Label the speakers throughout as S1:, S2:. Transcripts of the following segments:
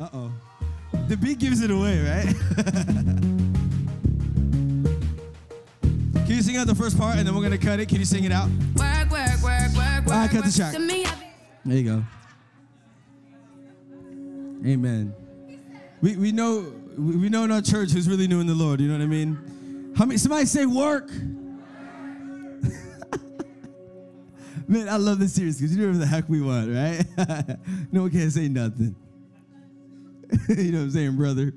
S1: Uh oh. The beat gives it away, right? Can you sing out the first part and then we're gonna cut it? Can you sing it out?
S2: Work, work, work, work, work.
S1: All right, cut the track.
S2: I-
S1: There you go. Amen. We, we know we know in our church who's really new in the Lord. You know what I mean? How many? Somebody say work. Man, I love this series because you do whatever the heck we want, right? no one can say nothing. you know what I'm saying, brother?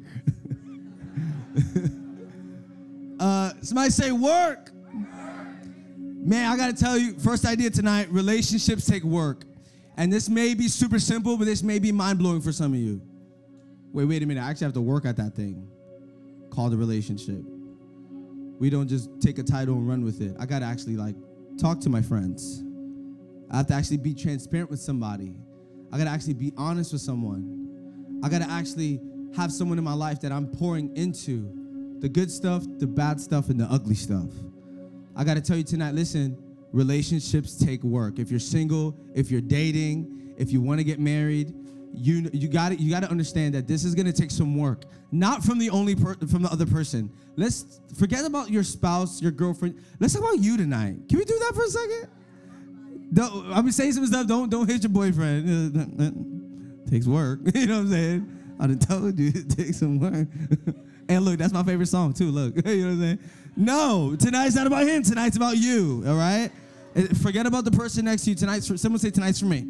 S1: uh, somebody say work. Man, I gotta tell you, first idea tonight relationships take work. And this may be super simple, but this may be mind blowing for some of you. Wait, wait a minute. I actually have to work at that thing called a relationship. We don't just take a title and run with it. I gotta actually like talk to my friends. I have to actually be transparent with somebody. I gotta actually be honest with someone. I gotta actually have someone in my life that I'm pouring into the good stuff, the bad stuff, and the ugly stuff. I got to tell you tonight listen, relationships take work. If you're single, if you're dating, if you want to get married, you you got to you got to understand that this is going to take some work. Not from the only per, from the other person. Let's forget about your spouse, your girlfriend. Let's talk about you tonight. Can we do that for a second? Don't, I'm gonna say some stuff. Don't don't hit your boyfriend. takes work. you know what I'm saying? I done told you it takes some work. and look, that's my favorite song too. Look, you know what I'm saying? No, tonight's not about him. Tonight's about you. All right. Uh, Forget about the person next to you. Tonight's for someone say tonight's for me.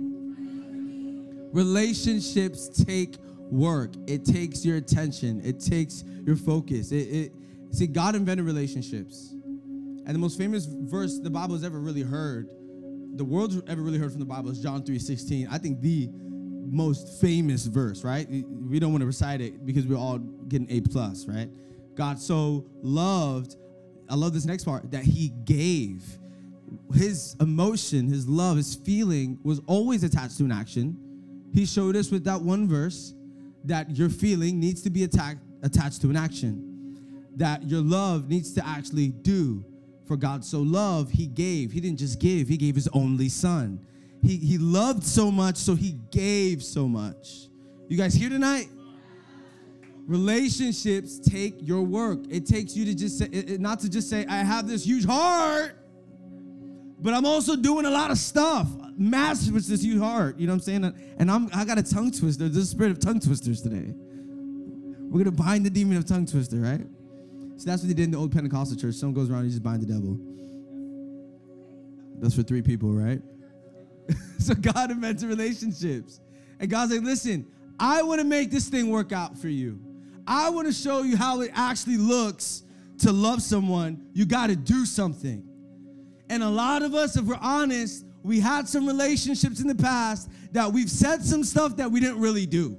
S1: Relationships take work. It takes your attention. It takes your focus. It, it see God invented relationships, and the most famous verse the Bible has ever really heard, the world's ever really heard from the Bible is John three sixteen. I think the most famous verse. Right? We don't want to recite it because we're all getting A plus. Right? God so loved. I love this next part that He gave. His emotion, his love, his feeling was always attached to an action. He showed us with that one verse that your feeling needs to be attached to an action. That your love needs to actually do. For God so loved, He gave. He didn't just give, He gave His only Son. He, he loved so much, so He gave so much. You guys here tonight? Relationships take your work. It takes you to just say, it- not to just say, I have this huge heart, but I'm also doing a lot of stuff. Massive with this huge heart. You know what I'm saying? And I'm I got a tongue twister. There's a spirit of tongue twisters today. We're gonna bind the demon of tongue twister, right? So that's what they did in the old Pentecostal church. Someone goes around, and you just bind the devil. That's for three people, right? so God invented relationships. And God's like, listen, I want to make this thing work out for you. I want to show you how it actually looks to love someone. You got to do something. And a lot of us, if we're honest, we had some relationships in the past that we've said some stuff that we didn't really do.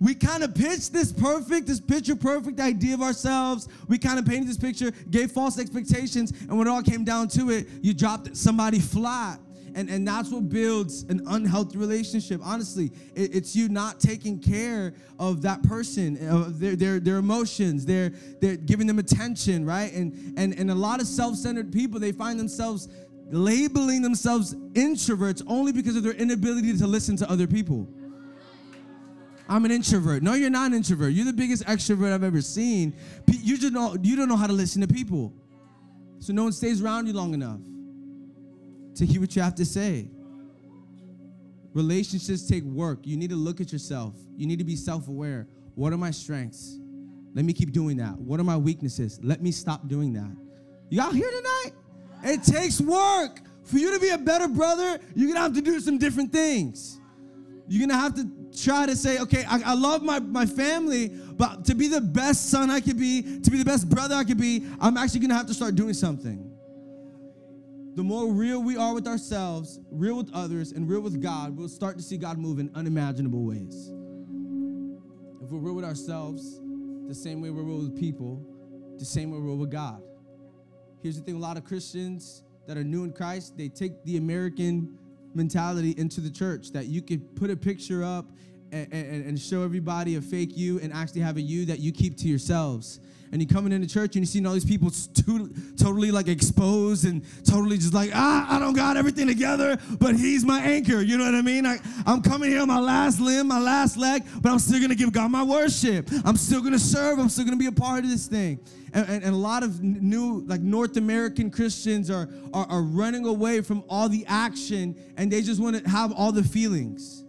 S1: We kind of pitched this perfect, this picture perfect idea of ourselves. We kind of painted this picture, gave false expectations, and when it all came down to it, you dropped somebody flat. And, and that's what builds an unhealthy relationship. Honestly, it- it's you not taking care of that person, of their, their, their emotions, they're, giving them attention, right? And, and, and a lot of self centered people, they find themselves labeling themselves introverts only because of their inability to listen to other people. I'm an introvert. No, you're not an introvert. You're the biggest extrovert I've ever seen. You just know you don't know how to listen to people. So no one stays around you long enough to hear what you have to say. Relationships take work. You need to look at yourself. You need to be self-aware. What are my strengths? Let me keep doing that. What are my weaknesses? Let me stop doing that. Y'all here tonight? It takes work. For you to be a better brother, you're gonna have to do some different things. You're gonna have to try to say, okay, I, I love my, my family, but to be the best son I could be, to be the best brother I could be, I'm actually gonna have to start doing something. The more real we are with ourselves, real with others, and real with God, we'll start to see God move in unimaginable ways. If we're real with ourselves, the same way we're real with people, the same way we're real with God. Here's the thing a lot of Christians that are new in Christ, they take the American mentality into the church that you could put a picture up and, and, and show everybody a fake you and actually have a you that you keep to yourselves. And you're coming into church and you're seeing all these people to, totally like exposed and totally just like, ah, I don't got everything together, but he's my anchor. You know what I mean? I, I'm coming here on my last limb, my last leg, but I'm still gonna give God my worship. I'm still gonna serve. I'm still gonna be a part of this thing. And, and, and a lot of new, like North American Christians are, are, are running away from all the action and they just wanna have all the feelings.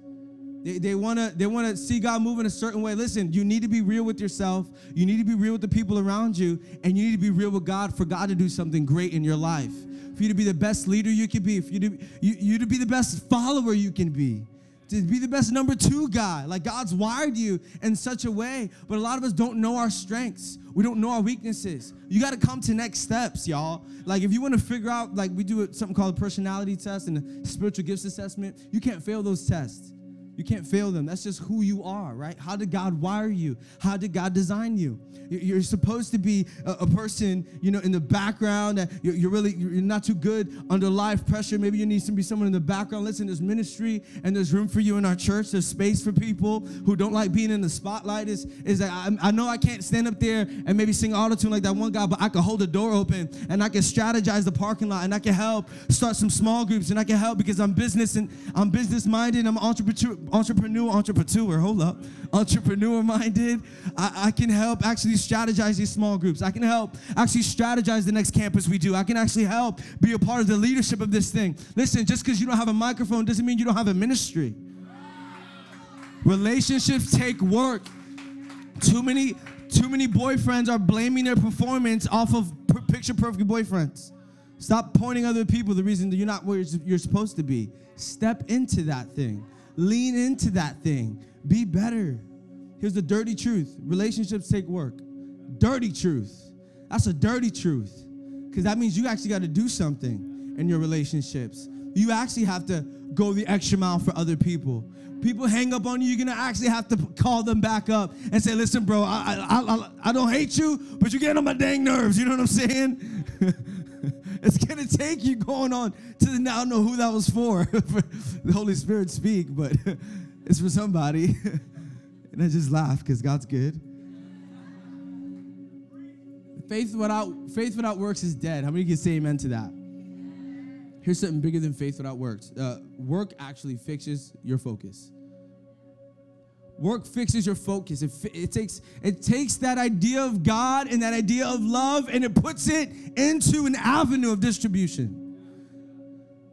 S1: They, they want to they want to see God move in a certain way. Listen, you need to be real with yourself. You need to be real with the people around you, and you need to be real with God for God to do something great in your life. For you to be the best leader you can be, for you to you, you to be the best follower you can be. To be the best number two guy. Like God's wired you in such a way, but a lot of us don't know our strengths. We don't know our weaknesses. You got to come to next steps, y'all. Like if you want to figure out, like we do something called a personality test and a spiritual gifts assessment, you can't fail those tests. You can't fail them. That's just who you are, right? How did God wire you? How did God design you? You're supposed to be a, person, you know, in the background that you're, really you're not too good under life pressure. Maybe you need to be someone in the background. Listen, there's ministry and there's room for you in our church. There's space for people who don't like being in the spotlight. Is is that I, I know I can't stand up there and maybe sing auto tune like that one guy, but I can hold the door open and I can strategize the parking lot and I can help start some small groups and I can help because I'm business and I'm business minded. I'm entrepreneur entrepreneur, entrepreneur, hold up, entrepreneur minded. I, I, can help actually strategize these small groups. I can help actually strategize the next campus we do. I can actually help be a part of the leadership of this thing. Listen, just because you don't have a microphone doesn't mean you don't have a ministry. Relationships take work. Too many, too many boyfriends are blaming their performance off of picture perfect boyfriends. Stop pointing other people the reason that you're not where you're supposed to be. Step into that thing. Lean into that thing. Be better. Here's the dirty truth relationships take work. Dirty truth. That's a dirty truth. Because that means you actually got to do something in your relationships. You actually have to go the extra mile for other people. People hang up on you, you're gonna actually have to call them back up and say, listen, bro, I, I, I, I don't hate you, but you're getting on my dang nerves. You know what I'm saying? it's gonna take you going on to the now. I don't know who that was for. the Holy Spirit speak, but it's for somebody. and I just laugh because God's good. Faith without faith without works is dead. How many can say amen to that? Here's something bigger than faith without works. Uh, work actually fixes your focus. Work fixes your focus. It, it, takes, it takes that idea of God and that idea of love and it puts it into an avenue of distribution.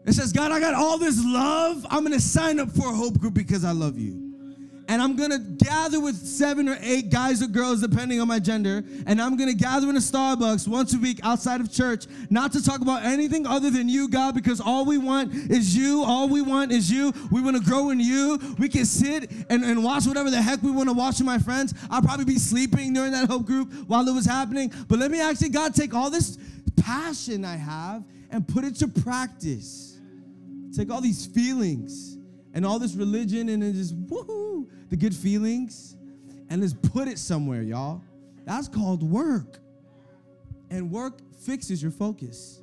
S1: It says, God, I got all this love. I'm going to sign up for a hope group because I love you and I'm gonna gather with seven or eight guys or girls, depending on my gender, and I'm gonna gather in a Starbucks once a week outside of church, not to talk about anything other than you, God, because all we want is you. All we want is you. We wanna grow in you. We can sit and, and watch whatever the heck we wanna watch with my friends. I'll probably be sleeping during that hope group while it was happening. But let me actually, God, take all this passion I have and put it to practice. Take all these feelings and all this religion and then just woohoo, the good feelings, and just put it somewhere, y'all. That's called work. And work fixes your focus.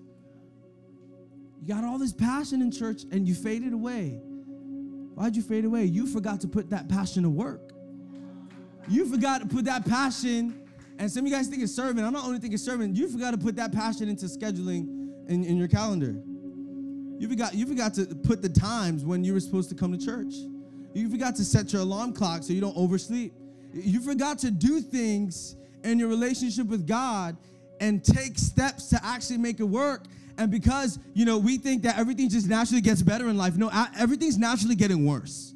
S1: You got all this passion in church and you faded away. Why'd you fade away? You forgot to put that passion to work. You forgot to put that passion, and some of you guys think it's serving. I'm not only thinking serving, you forgot to put that passion into scheduling in, in your calendar. You forgot, you forgot to put the times when you were supposed to come to church. You forgot to set your alarm clock so you don't oversleep. You forgot to do things in your relationship with God and take steps to actually make it work. And because, you know, we think that everything just naturally gets better in life. No, everything's naturally getting worse.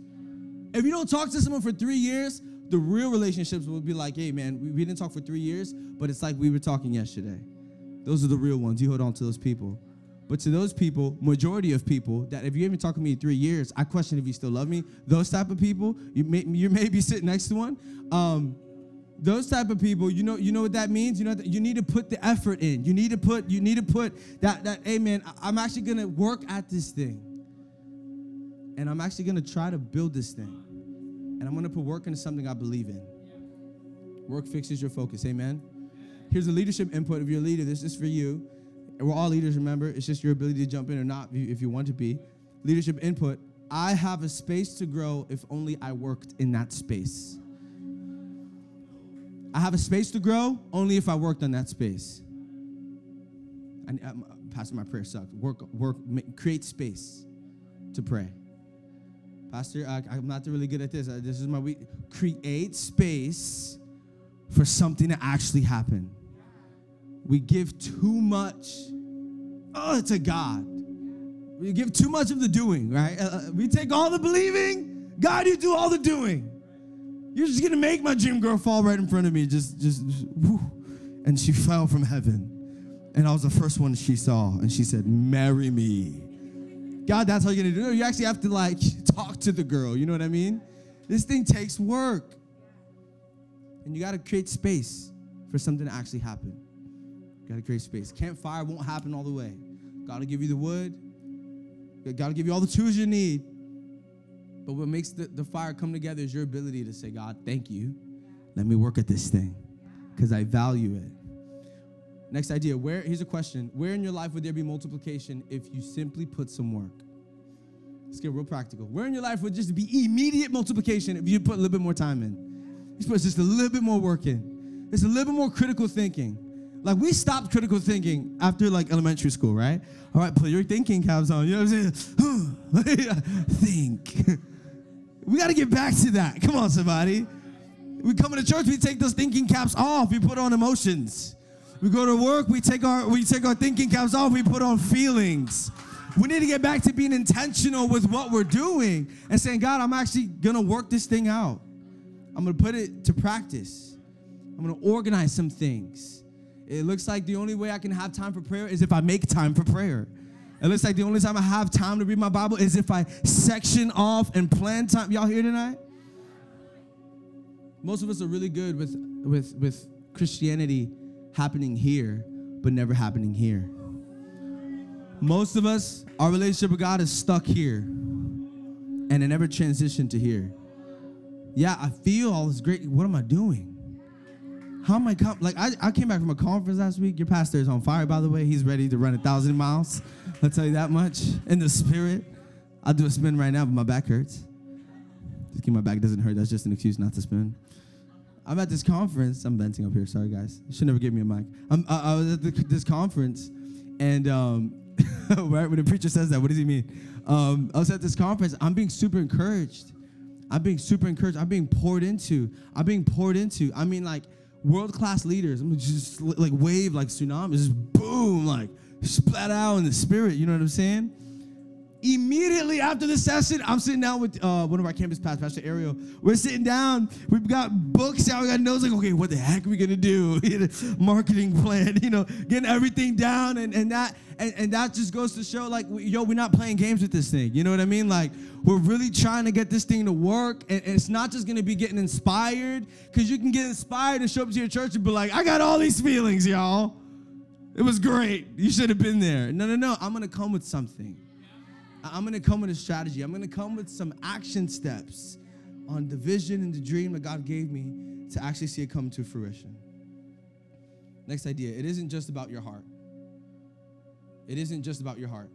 S1: If you don't talk to someone for three years, the real relationships will be like, hey, man, we, we didn't talk for three years, but it's like we were talking yesterday. Those are the real ones. You hold on to those people. But to those people, majority of people, that if you haven't talked to me in three years, I question if you still love me. Those type of people, you may, you may be sitting next to one. Um, those type of people, you know, you know what that means. You know, you need to put the effort in. You need to put, you need to put that that. Hey, man, I'm actually gonna work at this thing, and I'm actually gonna try to build this thing, and I'm gonna put work into something I believe in. Work fixes your focus. Amen. Here's the leadership input of your leader. This is for you we're all leaders, remember. It's just your ability to jump in or not if you want to be. Leadership input. I have a space to grow if only I worked in that space. I have a space to grow only if I worked on that space. And Pastor, my prayer sucked. Work, work, create space to pray. Pastor, I, I'm not really good at this. This is my week. Create space for something to actually happen. We give too much oh, to God. We give too much of the doing, right? Uh, uh, we take all the believing. God, you do all the doing. You're just gonna make my dream girl fall right in front of me. Just, just, just and she fell from heaven. And I was the first one she saw, and she said, "Marry me." God, that's how you're gonna do it. You actually have to like talk to the girl. You know what I mean? This thing takes work, and you got to create space for something to actually happen. Got to create space. Campfire won't happen all the way. God will give you the wood. God will give you all the tools you need. But what makes the, the fire come together is your ability to say, God, thank you. Let me work at this thing because I value it. Next idea. Where here's a question. Where in your life would there be multiplication if you simply put some work? Let's get real practical. Where in your life would just be immediate multiplication if you put a little bit more time in? You put just a little bit more work in. It's a little bit more critical thinking. Like we stopped critical thinking after like elementary school, right? All right, put your thinking caps on. You know what I'm saying? Think. We got to get back to that. Come on, somebody. We come into church, we take those thinking caps off. We put on emotions. We go to work, we take our we take our thinking caps off. We put on feelings. We need to get back to being intentional with what we're doing and saying, God, I'm actually gonna work this thing out. I'm gonna put it to practice. I'm gonna organize some things. It looks like the only way I can have time for prayer is if I make time for prayer. It looks like the only time I have time to read my Bible is if I section off and plan time. Y'all here tonight? Most of us are really good with with with Christianity happening here, but never happening here. Most of us, our relationship with God is stuck here, and it never transitioned to here. Yeah, I feel all this great. What am I doing? How am I like? I, I came back from a conference last week. Your pastor is on fire, by the way. He's ready to run a thousand miles. I'll tell you that much. In the spirit, I'll do a spin right now, but my back hurts. Just keep my back doesn't hurt. That's just an excuse not to spin. I'm at this conference. I'm venting up here. Sorry, guys. You should never give me a mic. I'm, I, I was at the, this conference, and um, right when the preacher says that, what does he mean? Um, I was at this conference. I'm being super encouraged. I'm being super encouraged. I'm being poured into. I'm being poured into. I mean, like world class leaders. I'm just like wave like tsunami, just boom, like splat out in the spirit. You know what I'm saying? Immediately after the session, I'm sitting down with uh, one of our campus pastors, Pastor Ariel. We're sitting down. We've got books out. We got notes. Like, okay, what the heck are we gonna do? Marketing plan. You know, getting everything down, and and that and, and that just goes to show, like, yo, we're not playing games with this thing. You know what I mean? Like, we're really trying to get this thing to work, and, and it's not just gonna be getting inspired, because you can get inspired and show up to your church and be like, I got all these feelings, y'all. It was great. You should have been there. No, no, no. I'm gonna come with something. I'm gonna come with a strategy. I'm gonna come with some action steps on the vision and the dream that God gave me to actually see it come to fruition. Next idea it isn't just about your heart. It isn't just about your heart.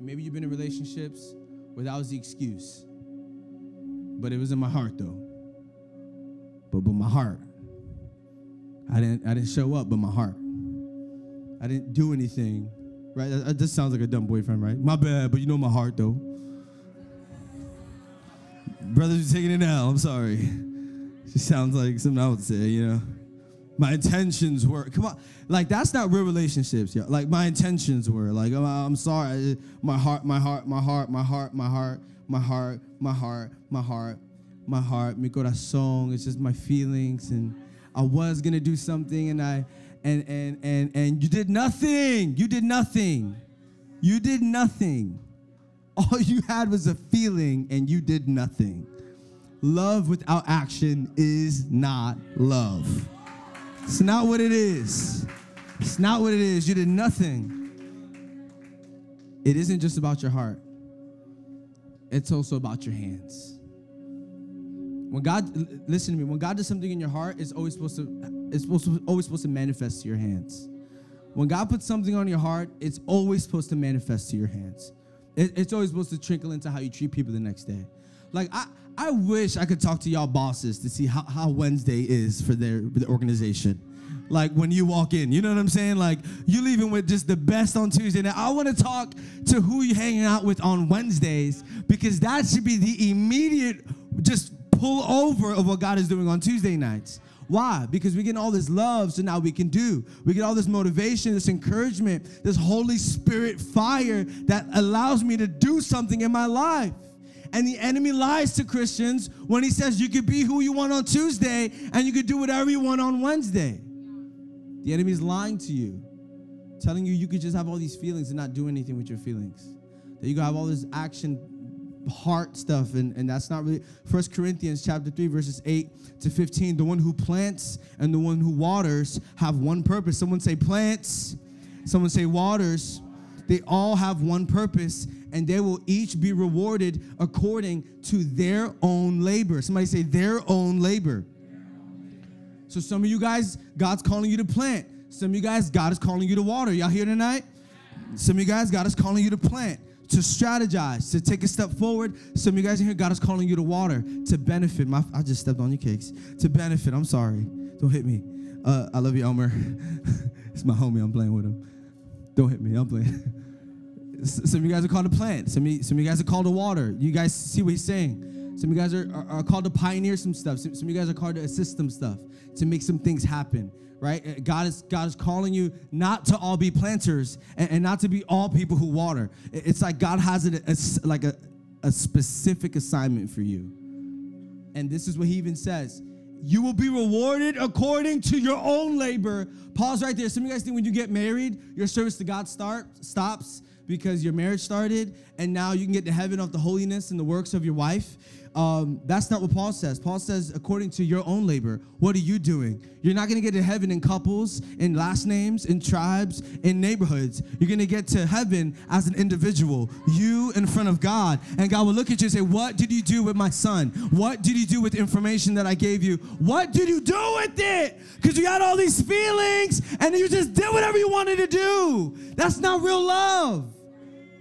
S1: Maybe you've been in relationships where that was the excuse, but it was in my heart though. But, but my heart, I didn't, I didn't show up, but my heart. I didn't do anything, right? That sounds like a dumb boyfriend, right? My bad, but you know my heart though. Brothers are taking it now. I'm sorry. She sounds like something I would say, you know. My intentions were come on, like that's not real relationships, yo. Like my intentions were like oh, I'm sorry, my heart, my heart, my heart, my heart, my heart, my heart, my heart, my heart, my heart, mi corazón. It's just my feelings, and I was gonna do something, and I, and and and and you did nothing. You did nothing. You did nothing. All you had was a feeling, and you did nothing. Love without action is not love. It's not what it is. It's not what it is. You did nothing. It isn't just about your heart, it's also about your hands. When God, listen to me, when God does something in your heart, it's always supposed to, it's supposed to, always supposed to manifest to your hands. When God puts something on your heart, it's always supposed to manifest to your hands. It, it's always supposed to trickle into how you treat people the next day. Like I, I wish I could talk to y'all bosses to see how, how Wednesday is for their, the organization. Like when you walk in, you know what I'm saying? Like you leaving with just the best on Tuesday. Now I want to talk to who you hanging out with on Wednesdays because that should be the immediate just pull over of what God is doing on Tuesday nights. Why? Because we get all this love, so now we can do. We get all this motivation, this encouragement, this Holy Spirit fire that allows me to do something in my life. And the enemy lies to Christians when he says you could be who you want on Tuesday and you could do whatever you want on Wednesday. The enemy is lying to you, telling you you could just have all these feelings and not do anything with your feelings. That you could have all this action heart stuff and, and that's not really First Corinthians chapter 3 verses 8 to 15 the one who plants and the one who waters have one purpose. Someone say plants someone say waters. They all have one purpose and they will each be rewarded according to their own labor. Somebody say their own labor. So some of you guys God's calling you to plant. Some of you guys God is calling you to water. Y'all here tonight? Some of you guys God is calling you to plant to strategize, to take a step forward. Some of you guys in here, God is calling you to water to benefit. My, I just stepped on your cakes. To benefit. I'm sorry. Don't hit me. Uh, I love you, Elmer. it's my homie. I'm playing with him. Don't hit me. I'm playing. some of you guys are called to plant. Some of, you, some of you guys are called to water. You guys see what he's saying. Some of you guys are, are, are called to pioneer some stuff. Some, some of you guys are called to assist some stuff, to make some things happen right? Uh, God is God is calling you not to all be planters and, and not to be all people who water. It's like God has it as like a, a specific assignment for you. And this is what he even says. You will be rewarded according to your own labor. Pause right there. Some of you guys think when you get married, your service to God start stops because your marriage started, and now you can get to heaven off the holiness and the works of your wife. Um, that's not what Paul says. Paul says, according to your own labor, what are you doing? You're not going to get to heaven in couples, in last names, in tribes, in neighborhoods. You're going to get to heaven as an individual, you in front of God. And God will look at you and say, What did you do with my son? What did you do with information that I gave you? What did you do with it? Because you had all these feelings and you just did whatever you wanted to do. That's not real love.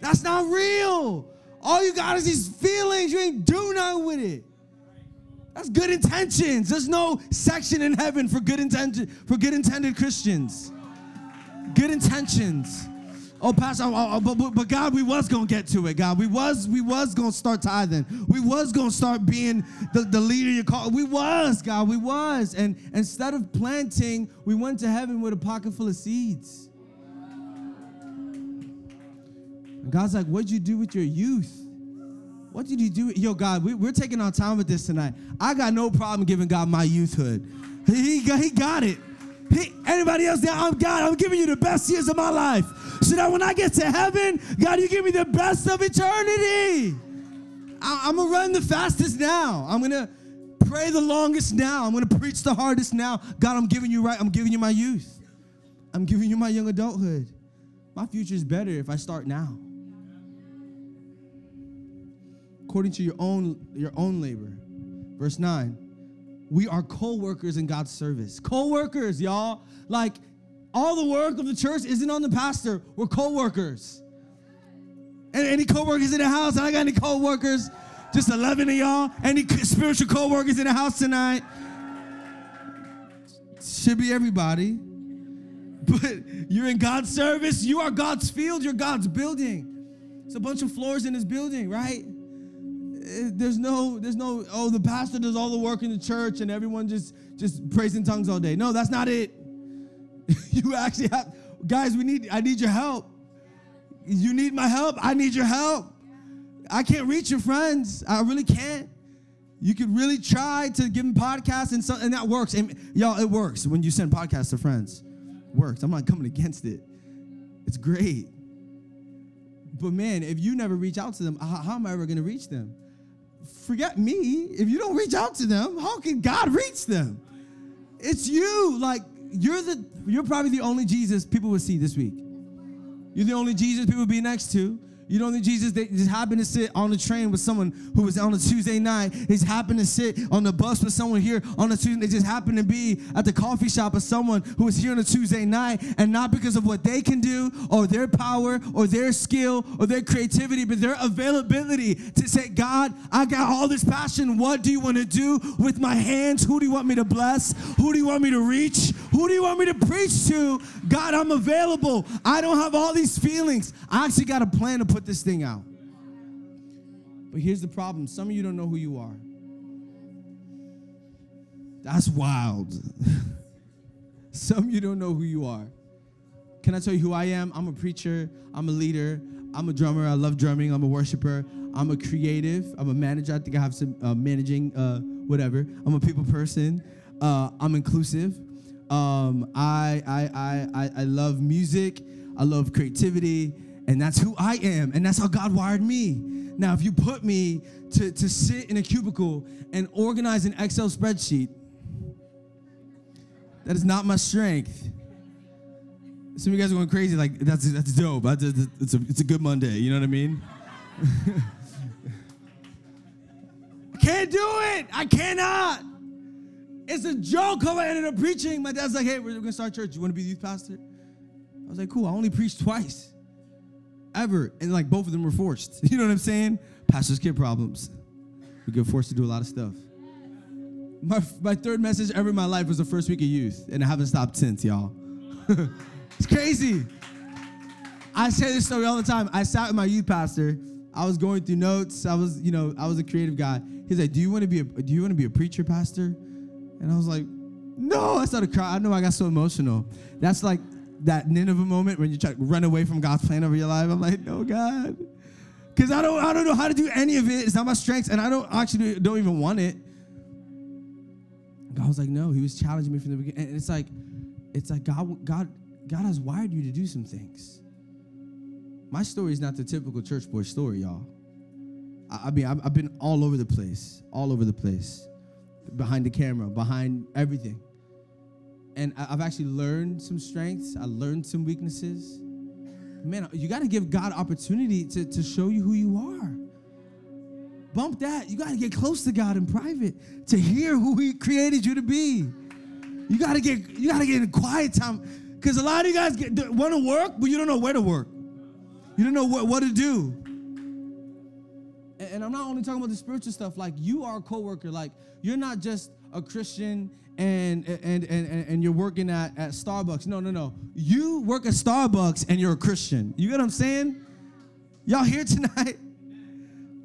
S1: That's not real. All you got is these feelings. You ain't do nothing with it. That's good intentions. There's no section in heaven for good intention for good intended Christians. Good intentions. Oh, Pastor, oh, oh, but, but, God, we was gonna get to it. God, we was we was gonna start tithing. We was gonna start being the, the leader you call. We was God, we was. And instead of planting, we went to heaven with a pocket full of seeds. God's like, what'd you do with your youth? What did you do? Yo, God, we, are taking our time with this tonight. I got no problem giving God my youthhood. He, he, got, he got it. He, anybody else there? I'm God. I'm giving you the best years of my life. So that when I get to heaven, God, you give me the best of eternity. I, I'm going to run the fastest now. I'm going to pray the longest now. I'm going to preach the hardest now. God, I'm giving you right. I'm giving you my youth. I'm giving you my young adulthood. My future is better if I start now according to your own your own labor. Verse 9. We are co-workers in God's service. Co-workers, y'all. Like all the work of the church isn't on the pastor. We're co-workers. And any co-workers in the house? I got any co-workers? Just 11 of y'all? Any spiritual co-workers in the house tonight? Should be everybody. But you're in God's service. You are God's field. You're God's building. It's a bunch of floors in this building, right? Eh, there's no there's no oh the pastor does all the work in the church and everyone just just prays in tongues all day. No that's not it. You actually have guys we need i need your help. You need my help? I need your help. I can't reach your friends. I really can't. You could really try to give them podcasts and so, and that works. And y'all it works when you send podcasts to friends. It works. I'm not coming against it. It's great. But man if you never reach out to them how, how am i ever going to reach them forget me. If you don't reach out to them, how can God reach them? It's you. Like you're the you're probably the only Jesus people will see this week. You're the only Jesus people will be next to. You don't think Jesus they just happened to sit on the train with someone who was on a Tuesday night. They just happened to sit on the bus with someone here on a Tuesday. They just happened to be at the coffee shop with someone who was here on a Tuesday night, and not because of what they can do or their power or their skill or their creativity, but their availability to say, God, I got all this passion. What do you want to do with my hands? Who do you want me to bless? Who do you want me to reach? Who do you want me to preach to? God, I'm available. I don't have all these feelings. I actually got a plan to put this thing out. But here's the problem some of you don't know who you are. That's wild. some of you don't know who you are. Can I tell you who I am? I'm a preacher, I'm a leader, I'm a drummer, I love drumming, I'm a worshiper, I'm a creative, I'm a manager. I think I have some uh, managing, uh, whatever. I'm a people person, uh, I'm inclusive. Um, I, I, I, I, love music, I love creativity, and that's who I am, and that's how God wired me. Now, if you put me to, to sit in a cubicle and organize an Excel spreadsheet, that is not my strength. Some of you guys are going crazy, like, that's, that's dope. That's, it's, a, it's a good Monday, you know what I mean? I can't do it. I cannot. It's a joke how I ended up preaching. My dad's like, hey, we're to start church. You want to be the youth pastor? I was like, cool. I only preached twice ever. And like both of them were forced. You know what I'm saying? Pastor's kid problems. We get forced to do a lot of stuff. My, my third message ever in my life was the first week of youth, and I haven't stopped since, y'all. it's crazy. I say this story all the time. I sat with my youth pastor. I was going through notes. I was, you know, I was a creative guy. He's like, "Do you want to be a Do you want to be a preacher, pastor?" And I was like, "No." I started crying. I know I got so emotional. That's like that Nineveh moment when you try to run away from God's plan over your life. I'm like, "No, God," because I don't, I don't know how to do any of it. It's not my strengths, and I don't actually don't even want it. God was like, "No." He was challenging me from the beginning, and it's like, it's like God, God, God has wired you to do some things. My story is not the typical church boy story, y'all. I, I mean, I've, I've been all over the place, all over the place, behind the camera, behind everything. And I've actually learned some strengths. I learned some weaknesses. Man, you got to give God opportunity to, to show you who you are. Bump that. You got to get close to God in private to hear who He created you to be. You got to get you got to get in quiet time because a lot of you guys want to work, but you don't know where to work. You don't know what, what to do. And, I'm not only talking about the spiritual stuff. Like you are a coworker. Like you're not just a Christian and and and and, and you're working at, at Starbucks. No, no, no. You work at Starbucks and you're a Christian. You get what I'm saying? Y'all here tonight?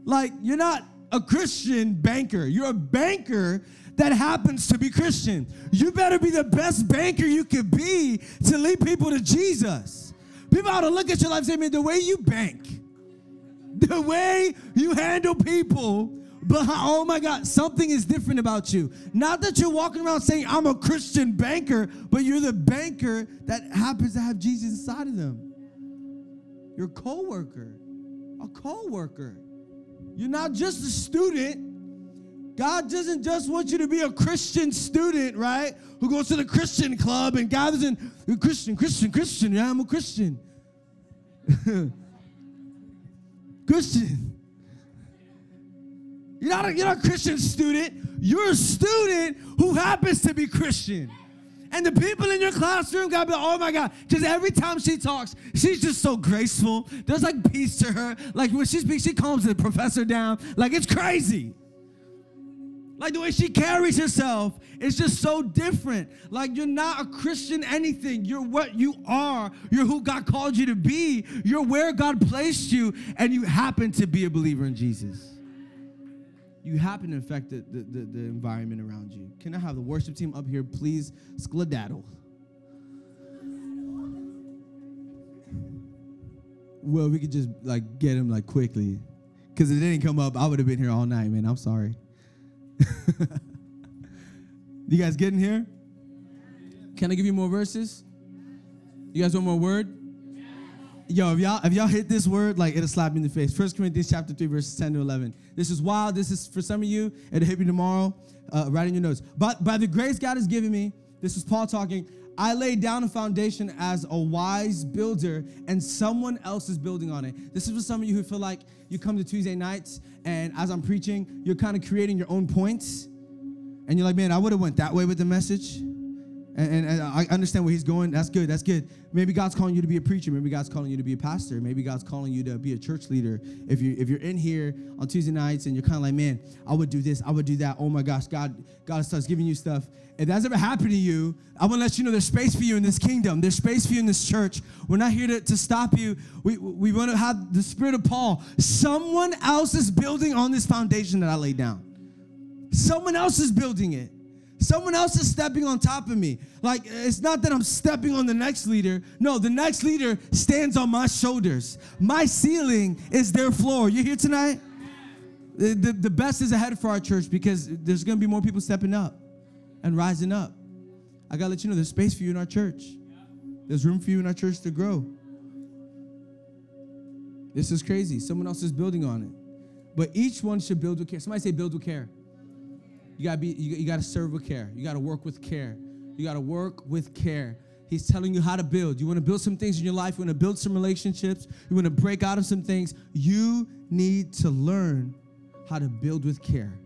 S1: Like you're not a Christian banker. You're a banker that happens to be Christian. You better be the best banker you could be to lead people to Jesus. People ought to look at your life and say, man, the way you bank, the way you handle people, but oh my God, something is different about you. Not that you're walking around saying, I'm a Christian banker, but you're the banker that happens to have Jesus inside of them. You're a co-worker. A co-worker. You're not just a student. God doesn't just want you to be a Christian student, right? Who goes to the Christian club and gathers in Christian, Christian, Christian. Yeah, I'm a Christian. Christian. You're not, a, you're not a Christian student. You're a student who happens to be Christian. And the people in your classroom gotta be like, oh my God, because every time she talks, she's just so graceful. There's like peace to her. Like when she speaks, she calms the professor down. Like it's crazy. Like the way she carries herself is just so different. Like you're not a Christian anything. You're what you are. You're who God called you to be. You're where God placed you, and you happen to be a believer in Jesus. You happen to affect the, the, the, the environment around you. Can I have the worship team up here, please? Skladaddle. Well, we could just like get him like quickly. Cause it didn't come up, I would have been here all night, man. I'm sorry. you guys getting here? Can I give you more verses? You guys want more word? Yo, if y'all if y'all hit this word, like it'll slap me in the face. First Corinthians chapter 3, verses 10 to 11. This is wild. This is for some of you. It'll hit you tomorrow. Uh, write in your notes. But by the grace God has given me, this is Paul talking. I laid down a foundation as a wise builder, and someone else is building on it. This is for some of you who feel like you come to Tuesday nights, and as I'm preaching, you're kind of creating your own points, and you're like, man, I would have went that way with the message. And, and, and I understand where he's going. That's good. That's good. Maybe God's calling you to be a preacher. Maybe God's calling you to be a pastor. Maybe God's calling you to be a church leader. If you if you're in here on Tuesday nights and you're kind of like, man, I would do this. I would do that. Oh my gosh, God God starts giving you stuff. If that's ever happened to you, I want to let you know there's space for you in this kingdom. There's space for you in this church. We're not here to, to stop you. We, we want to have the spirit of Paul. Someone else is building on this foundation that I laid down. Someone else is building it. Someone else is stepping on top of me. Like, it's not that I'm stepping on the next leader. No, the next leader stands on my shoulders. My ceiling is their floor. You here tonight? The, the, the best is ahead for our church because there's going to be more people stepping up and rising up. I got to let you know there's space for you in our church. There's room for you in our church to grow. This is crazy. Someone else is building on it. But each one should build with care. Somebody say, build with care. You gotta be, you, you gotta serve with care. You gotta work with care. You gotta work with care. He's telling you how to build. You wanna build some things in your life, you wanna build some relationships, you wanna break out of some things. You need to learn how to build with care.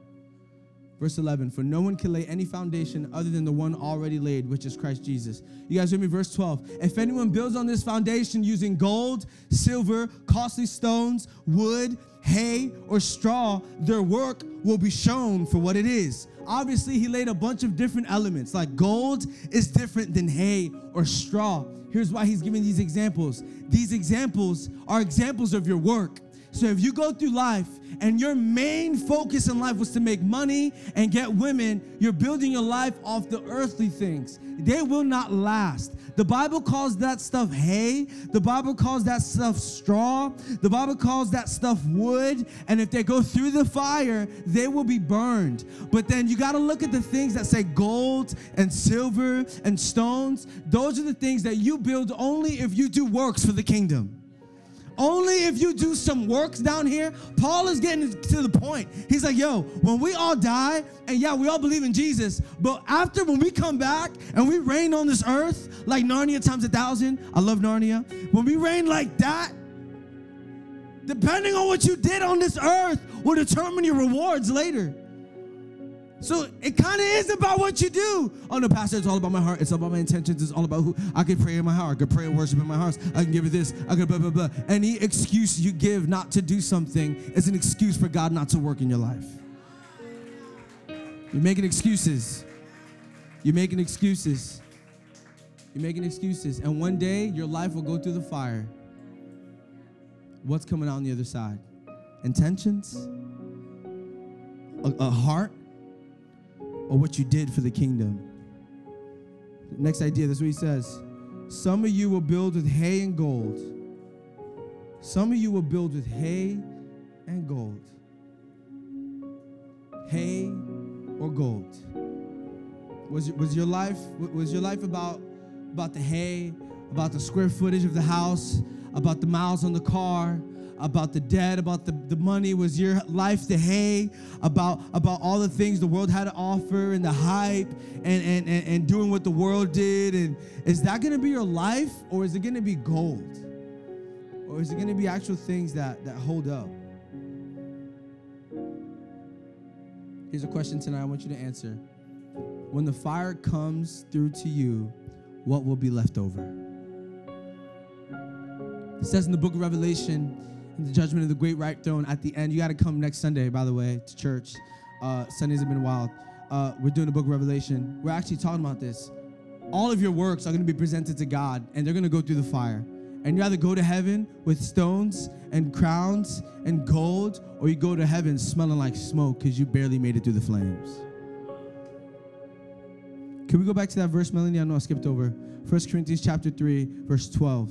S1: Verse 11, for no one can lay any foundation other than the one already laid, which is Christ Jesus. You guys hear me? Verse 12, if anyone builds on this foundation using gold, silver, costly stones, wood, hay, or straw, their work will be shown for what it is. Obviously, he laid a bunch of different elements, like gold is different than hay or straw. Here's why he's giving these examples. These examples are examples of your work. So if you go through life and your main focus in life was to make money and get women, you're building your life off the earthly things. They will not last. The Bible calls that stuff hay. The Bible calls that stuff straw. The Bible calls that stuff wood. And if they go through the fire, they will be burned. But then you got to look at the things that say gold and silver and stones. Those are the things that you build only if you do works for the kingdom. Only if you do some works down here. Paul is getting to the point. He's like, yo, when we all die, and yeah, we all believe in Jesus, but after when we come back and we reign on this earth, like Narnia times a thousand, I love Narnia. When we reign like that, depending on what you did on this earth, will determine your rewards later. So it kind of is about what you do. Oh no, Pastor, it's all about my heart. It's all about my intentions. It's all about who I can pray in my heart. I can pray and worship in my heart. I can give you this. I can blah blah blah. Any excuse you give not to do something is an excuse for God not to work in your life. You're making excuses. You're making excuses. You're making excuses. And one day your life will go through the fire. What's coming out on the other side? Intentions? A, a heart? Or what you did for the kingdom. Next idea, this is what he says. Some of you will build with hay and gold. Some of you will build with hay and gold. Hay or gold. Was, was your life was your life about about the hay, about the square footage of the house, about the miles on the car, about the debt, about the, the money? Was your life the hay? About, about all the things the world had to offer and the hype and, and, and, and doing what the world did? And is that gonna be your life or is it gonna be gold? Or is it gonna be actual things that, that hold up? Here's a question tonight I want you to answer. When the fire comes through to you, what will be left over? It says in the book of Revelation, the judgment of the great white throne at the end. You got to come next Sunday, by the way, to church. Uh, Sundays have been wild. Uh, we're doing the book of Revelation. We're actually talking about this. All of your works are going to be presented to God, and they're going to go through the fire. And you either go to heaven with stones and crowns and gold, or you go to heaven smelling like smoke because you barely made it through the flames. Can we go back to that verse, Melanie? I know I skipped over. 1 Corinthians chapter 3, verse 12.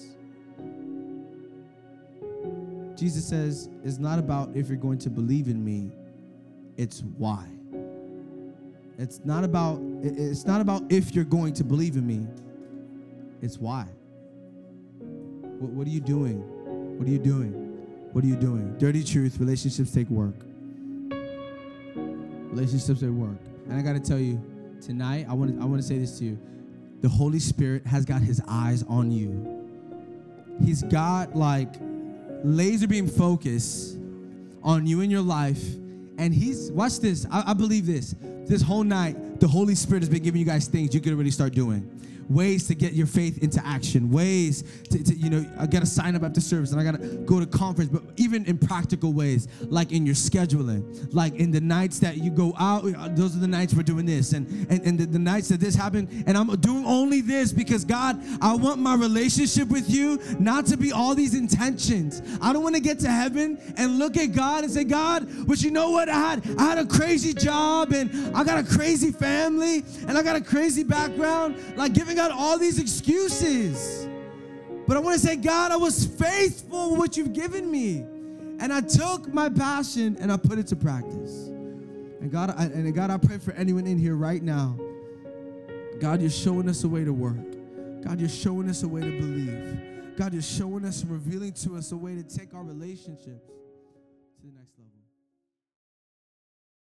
S1: Jesus says, it's not about if you're going to believe in me, it's why. It's not about it's not about if you're going to believe in me. It's why. What, what are you doing? What are you doing? What are you doing? Dirty truth, relationships take work. Relationships take work. And I got to tell you, tonight I want to I want to say this to you. The Holy Spirit has got his eyes on you. He's got like laser beam focus on you in your life. And he's, watch this, I, I believe this. This whole night, the Holy Spirit has been giving you guys things you can already start doing. Ways to get your faith into action. Ways to, to, you know, I gotta sign up after service and I gotta go to conference, but even in practical ways, like in your scheduling, like in the nights that you go out, uh, those are the nights we're doing this. And, and, and the, the nights that this happened, and I'm doing only this because God, I want my relationship with you not to be all these intentions. I don't want to get to heaven and look at God and say, God, but you know what? I had I had a crazy job and I got a crazy family and I got a crazy background, like giving out all these excuses. But I want to say, God, I was faithful with what you've given me. And I took my passion and I put it to practice. And God, I, and God, I pray for anyone in here right now. God, you're showing us a way to work. God, you're showing us a way to believe. God, you're showing us and revealing to us a way to take our relationships